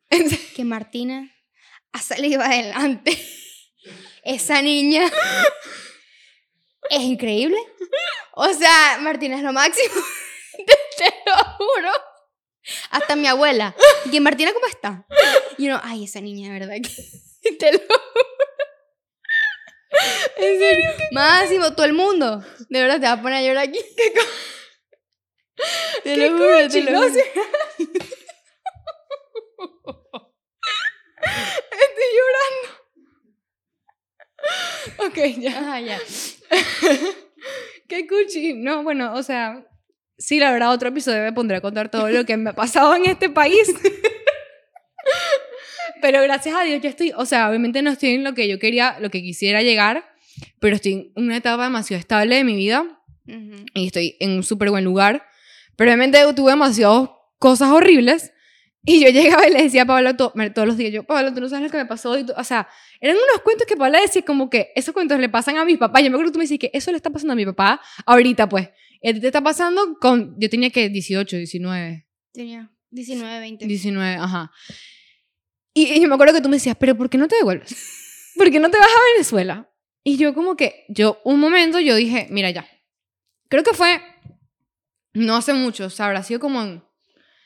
[laughs] Que Martina ha salido [laughs] adelante. Esa niña [laughs] es increíble. O sea, Martina es lo máximo. Te, te lo juro. Hasta mi abuela. Y que Martina, ¿cómo está? Y uno, ay, esa niña, de verdad que. Te lo En serio. Máximo, todo el mundo. De verdad te vas a poner a llorar aquí. ¿Qué [laughs] Te lo juro, te lo juro. [laughs] Estoy llorando. [laughs] Ok, ya. Ajá, ya. Qué cuchi. No, bueno, o sea, sí, la verdad, otro episodio me pondré a contar todo lo que me ha pasado en este país. Pero gracias a Dios ya estoy, o sea, obviamente no estoy en lo que yo quería, lo que quisiera llegar, pero estoy en una etapa demasiado estable de mi vida Ujú. y estoy en un súper buen lugar. Pero obviamente tuve demasiadas cosas horribles y yo llegaba y le decía a Pablo to- me- todos los días, yo, Pablo, tú no sabes lo que me pasó. Y tú- o sea, eran unos cuentos que Pablo decía como que esos cuentos le pasan a mis papás. Yo me acuerdo que tú me decís que eso le está pasando a mi papá ahorita, pues. Y a ti te está pasando con, yo tenía que 18, 19. Tenía 19, 20. 19, ajá. Y, y yo me acuerdo que tú me decías, pero ¿por qué no te devuelves? ¿Por qué no te vas a Venezuela? Y yo como que, yo, un momento yo dije, mira ya. Creo que fue, no hace mucho, o sea, habrá sido como en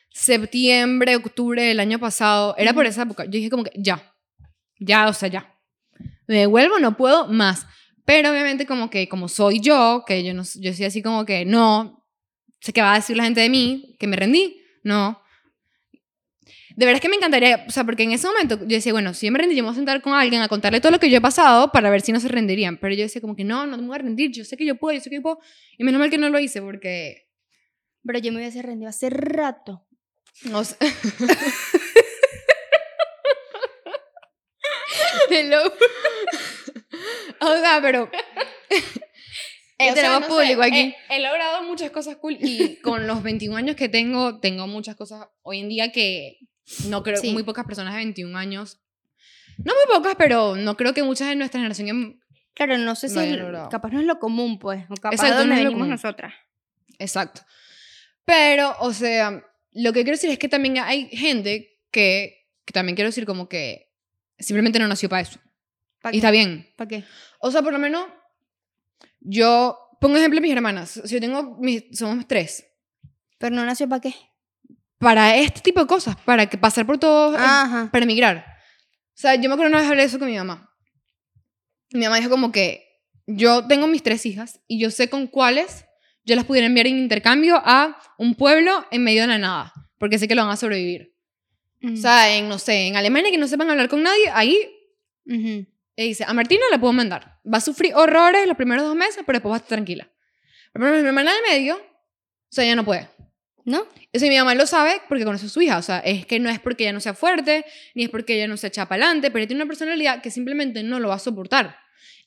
septiembre, octubre del año pasado. Era por esa época. Yo dije como que, ya. Ya, o sea, ya. Me devuelvo, no puedo más. Pero obviamente como que, como soy yo, que yo no, yo soy así como que, no, sé qué va a decir la gente de mí, que me rendí. No, de verdad es que me encantaría, o sea, porque en ese momento yo decía, bueno, si yo me rendí, yo me voy a sentar con alguien a contarle todo lo que yo he pasado para ver si no se rendirían. Pero yo decía como que no, no me voy a rendir, yo sé que yo puedo, yo sé que yo puedo. Y menos mal que no lo hice porque... Pero yo me hubiese rendido hace rato. No sé. [laughs] Te lo [laughs] o sea, pero... O sea, tenemos no público sé, aquí. He, he logrado muchas cosas cool y con los 21 años que tengo, tengo muchas cosas hoy en día que no creo, Sí. muy pocas personas de 21 años, no muy pocas, pero no creo que muchas de nuestra generación Claro, no sé si es- logrado. capaz no es lo común, pues. O capaz Exacto, donde no es lo venimos común. nosotras. Exacto. Pero, o sea, lo que quiero decir es que también hay gente que, que también quiero decir como que simplemente no nació para eso. ¿Para Y está bien. ¿Para qué? O sea, por lo menos, yo pongo ejemplo de mis hermanas. Si yo tengo, mis, somos tres. Pero no nació para qué. Para este tipo de cosas, para que pasar por todo, eh, Ajá. para emigrar. O sea, yo me acuerdo una vez hablé eso con mi mamá. Mi mamá dijo como que yo tengo mis tres hijas y yo sé con cuáles yo las pudiera enviar en intercambio a un pueblo en medio de la nada, porque sé que lo van a sobrevivir. Ujú. O sea, en, no sé, en Alemania que no sepan hablar con nadie, ahí Ujú. le dice, a Martina la puedo mandar. Va a sufrir horrores los primeros dos meses, pero después va a estar tranquila. Pero mi hermana del medio, o sea, ella no puede. ¿No? Eso mi mamá lo sabe porque conoce a su hija. O sea, es que no es porque ella no sea fuerte, ni es porque ella no se echa para adelante, pero ella tiene una personalidad que simplemente no lo va a soportar.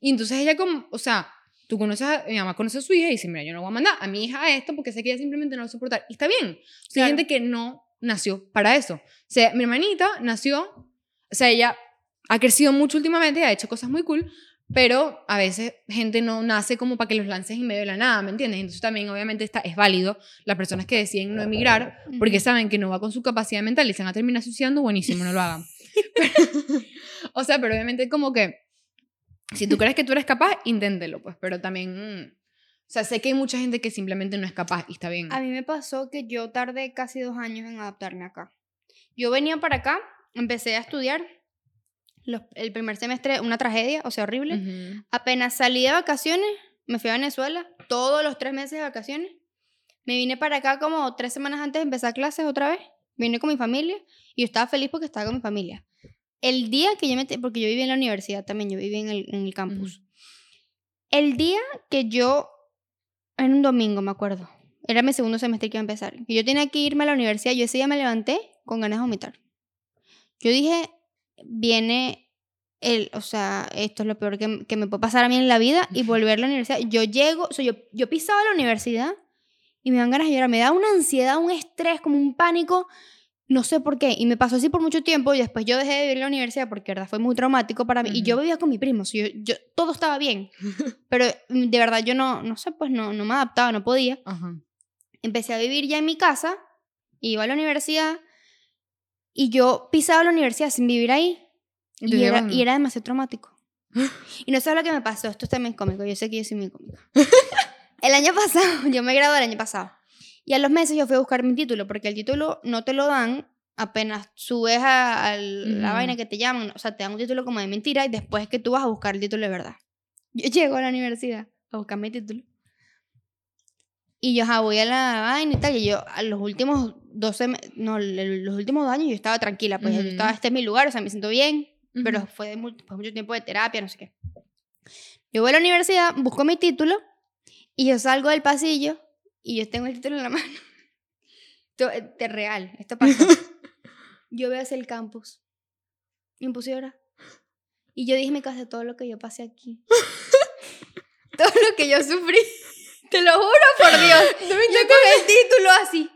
Y entonces ella como, o sea, tú conoces a, mi mamá conoce a su hija y dice, mira, yo no voy a mandar a mi hija a esto porque sé que ella simplemente no lo va a soportar. Y está bien. O sea, hay Claro. gente que no nació para eso. O sea, mi hermanita nació, o sea, ella ha crecido mucho últimamente, ha hecho cosas muy cool, pero a veces gente no nace como para que los lances en medio de la nada, ¿me entiendes? Entonces también obviamente está, es válido las personas que deciden no emigrar porque saben que no va con su capacidad mental y se van a terminar suicidando, buenísimo, no lo hagan. [laughs] [laughs] o sea, pero obviamente como que si tú crees [laughs] que tú eres capaz, inténtelo, pues, pero también, mm, o sea, sé que hay mucha gente que simplemente no es capaz y está bien. A mí me pasó que yo tardé casi dos años en adaptarme acá. Yo venía para acá, empecé a estudiar. los- el primer semestre, una tragedia, o sea, horrible. Apenas salí de vacaciones, me fui a Venezuela, todos los tres meses de vacaciones. Me vine para acá como tres semanas antes de empezar clases otra vez. Vine con mi familia y yo estaba feliz porque estaba con mi familia. El día que yo me... Porque yo viví en la universidad también, yo viví en el, en el campus. El día que yo... Era un domingo, me acuerdo. Era mi segundo semestre que iba a empezar. Y yo tenía que irme a la universidad. Yo ese día me levanté con ganas de vomitar. Yo dije, viene el, o sea, esto es lo peor que, que me puede pasar a mí en la vida y volver a la universidad. Yo llego, o sea, yo, yo pisaba la universidad y me dan ganas de llorar. Me da una ansiedad, un estrés, como un pánico. No sé por qué. Y me pasó así por mucho tiempo y después yo dejé de vivir en la universidad porque, verdad, fue muy traumático para mí. Y yo vivía con mi primo. o sea, yo, yo, todo estaba bien. [laughs] Pero mm, de verdad yo no, no sé, pues no, no me adaptaba, no podía empecé a vivir ya en mi casa, iba a la universidad y yo pisaba la universidad sin vivir ahí Y era, y era demasiado traumático. [gasps] Y no sabes lo que me pasó, esto es también cómico, yo sé que yo soy muy cómica. [laughs] El año pasado, [laughs] yo me gradué el año pasado y a los meses yo fui a buscar mi título porque el título no te lo dan apenas subes a, a la Ujú. vaina que te llaman, o sea, te dan un título como de mentira y después es que tú vas a buscar el título de verdad. [laughs] Yo llego a la universidad a buscar mi título. Y yo, ajá, voy a la vaina y tal. Y yo, a los últimos 12, me- no, los últimos dos años yo estaba tranquila. Pues yo estaba, este es mi lugar, o sea, me siento bien. Pero fue de mu- después de mucho tiempo de terapia, no sé qué. Yo voy a la universidad, busco mi título y yo salgo del pasillo y yo tengo el título en la [laughs] mano. Esto es de real, esto pasó. [laughs] yo veo hacia el campus y me puse a llorar. Y yo dije, me casé todo lo que yo pasé aquí. [laughs] todo lo que yo sufrí. Te lo juro por Dios. Yo con el título así.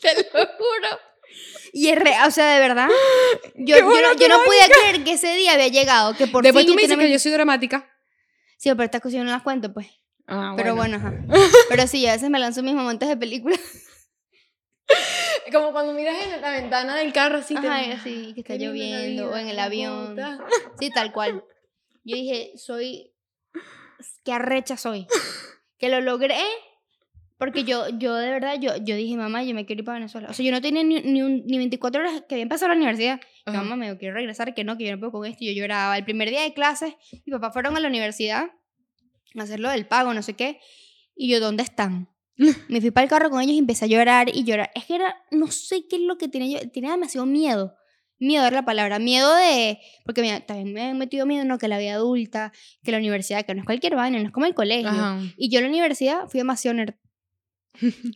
Te lo juro. Y es real, o sea, de verdad. [gasps] Yo, yo, no, qué yo no podía creer que ese día había llegado. Que por Después fin tú me dices que yo soy dramática. Sí, pero estas cosas yo no las cuento, pues. Ah, Pero bueno, ajá. Pero sí, a veces me lanzo mis momentos de película. [laughs] Como cuando miras en la ventana del carro así. te- Ajá, así, que está lloviendo, o en el avión. Sí, tal cual. Yo dije, soy. Qué arrecha soy. Que lo logré. Porque yo, yo de verdad, yo, yo dije, mamá, yo me quiero ir para Venezuela. O sea, yo no tenía ni, ni, un- ni 24 horas que había empezado la universidad. Ajá. mamá, me quiero regresar, que no, que yo no puedo con esto. Y yo lloraba. El primer día de clases, mi papá fueron a la universidad a hacer lo del pago, no sé qué. Y yo, ¿dónde están? [laughs] Me fui para el carro con ellos y empecé a llorar y llorar. Es que era, no sé qué es lo que tenía yo, tenía demasiado miedo. Miedo era la palabra, miedo de, porque mira, también me he metido miedo, no, que la vida adulta, que la universidad, que no es cualquier vaina, no es como el colegio. Ajá. Y yo en la universidad fui demasiado nerd.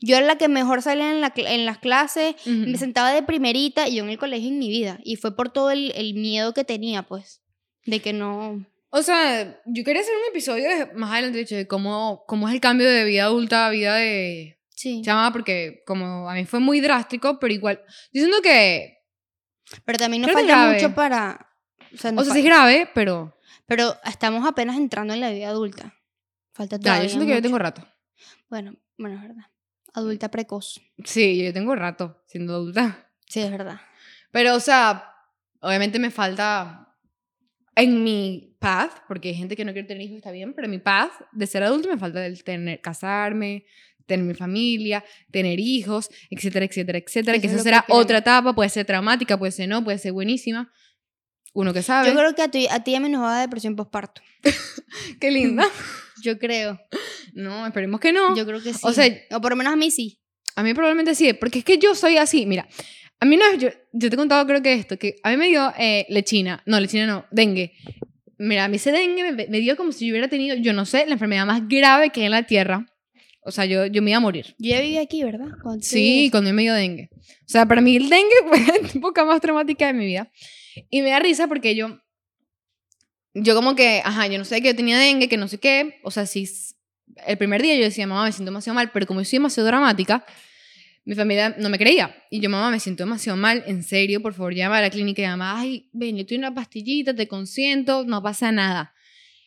Yo era la que mejor salía en, la cl- en las clases, me sentaba de primerita y yo en el colegio en mi vida. Y fue por todo el, el miedo que tenía, pues, de que no... O sea, yo quería hacer un episodio de- más adelante de cómo, cómo es el cambio de vida adulta a vida de Sí. chama, porque como a mí fue muy drástico, pero igual, yo siento que, Pero también nos falta mucho para... O sea, o sea, sí es grave, pero Pero estamos apenas entrando en la vida adulta. Falta ya, todavía yo siento que yo tengo rato. Bueno, bueno, es verdad. Adulta precoz. Sí, yo tengo rato siendo adulta. Sí, es verdad. Pero, o sea, obviamente me falta en mi path, porque hay gente que no quiere tener hijos, está bien, pero en mi path de ser adulto me falta el tener, casarme, tener mi familia, tener hijos, etcétera, etcétera, etcétera. Eso que es esa que será otra etapa, puede ser traumática, puede ser no, puede ser buenísima. Uno que sabe. Yo creo que a ti, a ti y a mí nos va a depresión postparto. [laughs] Qué linda. Yo creo. No, esperemos que no. Yo creo que sí. O sea- o por lo menos a mí sí. A mí probablemente sí, porque es que yo soy así. Mira, a mí vez, yo, yo te he contado creo que esto, que a mí me dio eh, lechina, no, lechina no, dengue. Mira, a mí ese dengue me, me dio como si yo hubiera tenido, yo no sé, la enfermedad más grave que hay en la tierra. O sea, yo, yo me iba a morir. Yo ya viví aquí, ¿verdad? Cuando Sí, vivías. cuando me dio dengue. O sea, para mí el dengue [laughs] fue la época más traumática de mi vida. Y me da risa porque yo, yo como que, ajá, yo no sé que yo tenía dengue, que no sé qué. O sea, si s- el primer día yo decía, mamá, me siento demasiado mal, pero como yo soy demasiado dramática, mi familia no me creía. Y yo, mamá, me siento demasiado mal, en serio, por favor, llama a la clínica y mamá, ay, ven, yo tengo una pastillita, te consiento, no pasa nada.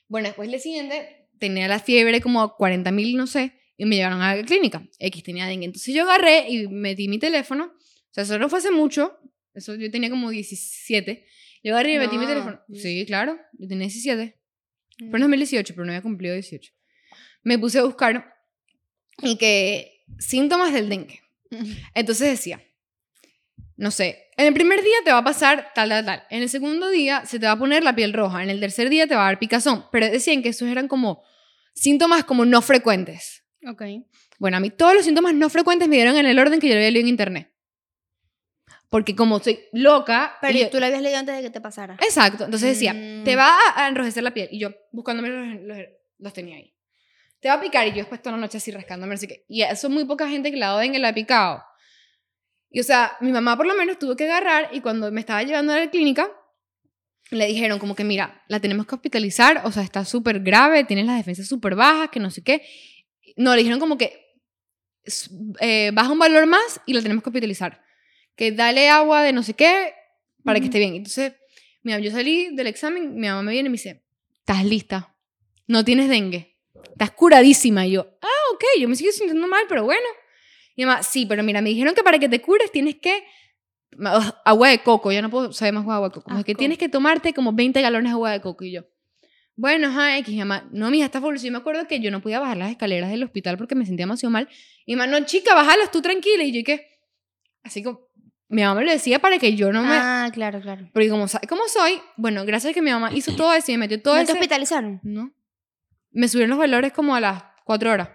Bueno, después el día siguiente tenía la fiebre como 40 mil, no sé, y me llevaron a la clínica. X tenía dengue. Entonces yo agarré y metí mi teléfono. O sea, eso no fue hace mucho. Eso yo tenía como 17. Yo agarré y metí mi No. teléfono. Sí, claro. Yo tenía 17. Mm. Fue en 2018, pero no había cumplido 18. Me puse a buscar y que síntomas del dengue. Entonces decía, no sé, en el primer día te va a pasar tal, tal, tal. En el segundo día se te va a poner la piel roja. En el tercer día te va a dar picazón. Pero decían que esos eran como síntomas como no frecuentes. Ok. Bueno, a mí todos los síntomas no frecuentes me dieron en el orden que yo lo había leído en internet. Porque como soy loca... Pero y yo- tú lo habías leído antes de que te pasara. Exacto. Entonces decía, Mm. te va a- a enrojecer la piel. Y yo buscándome los, los, los tenía ahí. Te va a picar y yo después toda la noche así rascándome, así que... Y eso muy poca gente que la dengue la ha picado. Y o sea, mi mamá por lo menos tuvo que agarrar y cuando me estaba llevando a la clínica, le dijeron como que, mira, la tenemos que hospitalizar, o sea, está súper grave, tienes las defensas súper bajas, que no sé qué. No, le dijeron como que eh, baja un valor más y la tenemos que hospitalizar. Que dale agua de no sé qué para que Ujú. esté bien. Entonces, mira, yo salí del examen, mi mamá me viene y me dice, ¿estás lista? No tienes dengue. Estás curadísima. Y yo, ah, ok, yo me sigo sintiendo mal, pero bueno. Y mamá, sí, pero mira, me dijeron que para que te cures tienes que... Ugh, agua de coco, ya no puedo saber más agua de coco. Como que tienes que tomarte como 20 galones de agua de coco. Y yo, bueno, ajá, X, mamá, no, mija, está full. Yo me acuerdo que yo no podía bajar las escaleras del hospital porque me sentía demasiado mal. Y mamá, no, chica, bájalas tú tranquila. Y yo, ¿y ¿qué? Así como, mi mamá me lo decía para que yo no me... Ah, claro, claro. Porque como, cómo soy, bueno, gracias a que mi mamá hizo todo eso y me metió todo ¿No eso... te hospitalizaron? No. Me subieron los valores como a las 4 horas.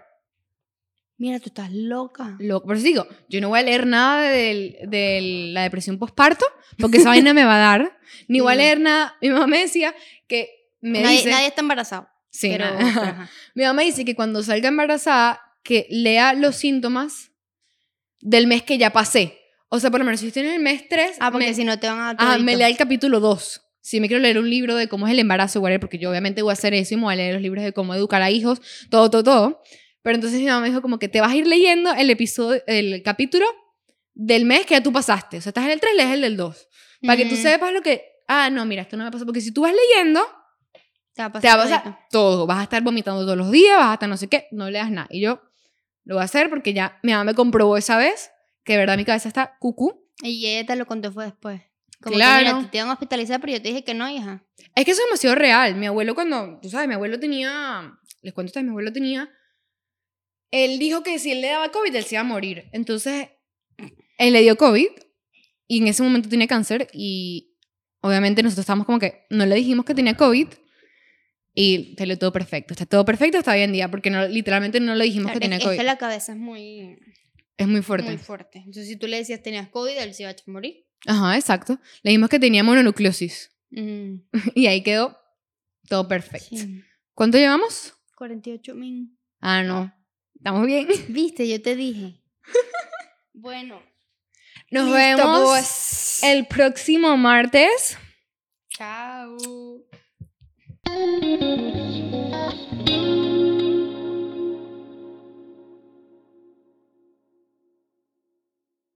Mira, tú estás loca. Loco. Por eso digo, yo no voy a leer nada de la depresión postparto, porque esa [laughs] vaina me va a dar. Ni voy a leer nada. Mi mamá me decía que me nadie, dice... nadie está embarazado. Sí, pero, pero. [laughs] Mi mamá dice que cuando salga embarazada, que lea los síntomas del mes que ya pasé. O sea, por lo menos si estoy en el mes 3, Ah, porque me, si no te van a ajá, me lea el capítulo 2. Si me quiero leer un libro de cómo es el embarazo, whatever, porque yo obviamente voy a hacer eso y me voy a leer los libros de cómo educar a hijos, todo, todo, todo. Pero entonces mi mamá me dijo como que te vas a ir leyendo el episodio, el capítulo del mes que ya tú pasaste. O sea, estás en el 3, lees el del 2. Para que tú sepas lo que... Ah, no, mira, esto no me pasó. Porque si tú vas leyendo, Te va a pasar va a pasar todo. Vas a estar vomitando todos los días, vas a estar no sé qué, no leas nada. Y yo lo voy a hacer porque ya mi mamá me comprobó esa vez que de verdad mi cabeza está cucú. Y ella te lo contó fue después. Como Claro. que, mira, te iban a hospitalizar, pero yo te dije que no, hija. Es que eso es demasiado real. Mi abuelo cuando, tú sabes, mi abuelo tenía, les cuento ustedes, mi abuelo tenía, él dijo que si él le daba COVID, él se iba a morir. Entonces, él le dio COVID y en ese momento tenía cáncer y obviamente nosotros estábamos como que no le dijimos que tenía COVID y salió todo perfecto. Está todo perfecto hasta hoy en día porque no, literalmente no le dijimos Claro, que tenía es, COVID. es que la cabeza es muy, Es muy fuerte. muy fuerte. Entonces, si tú le decías tenías COVID, él se iba a morir. Ajá, exacto. Le dijimos que tenía mononucleosis Mm, [laughs] y ahí quedó todo perfecto. sí. ¿Cuánto llevamos? 48 min. Ah, no. Estamos bien. [laughs] Viste, yo te dije. [laughs] bueno. Nos listo, vemos pues. el próximo martes. Chao.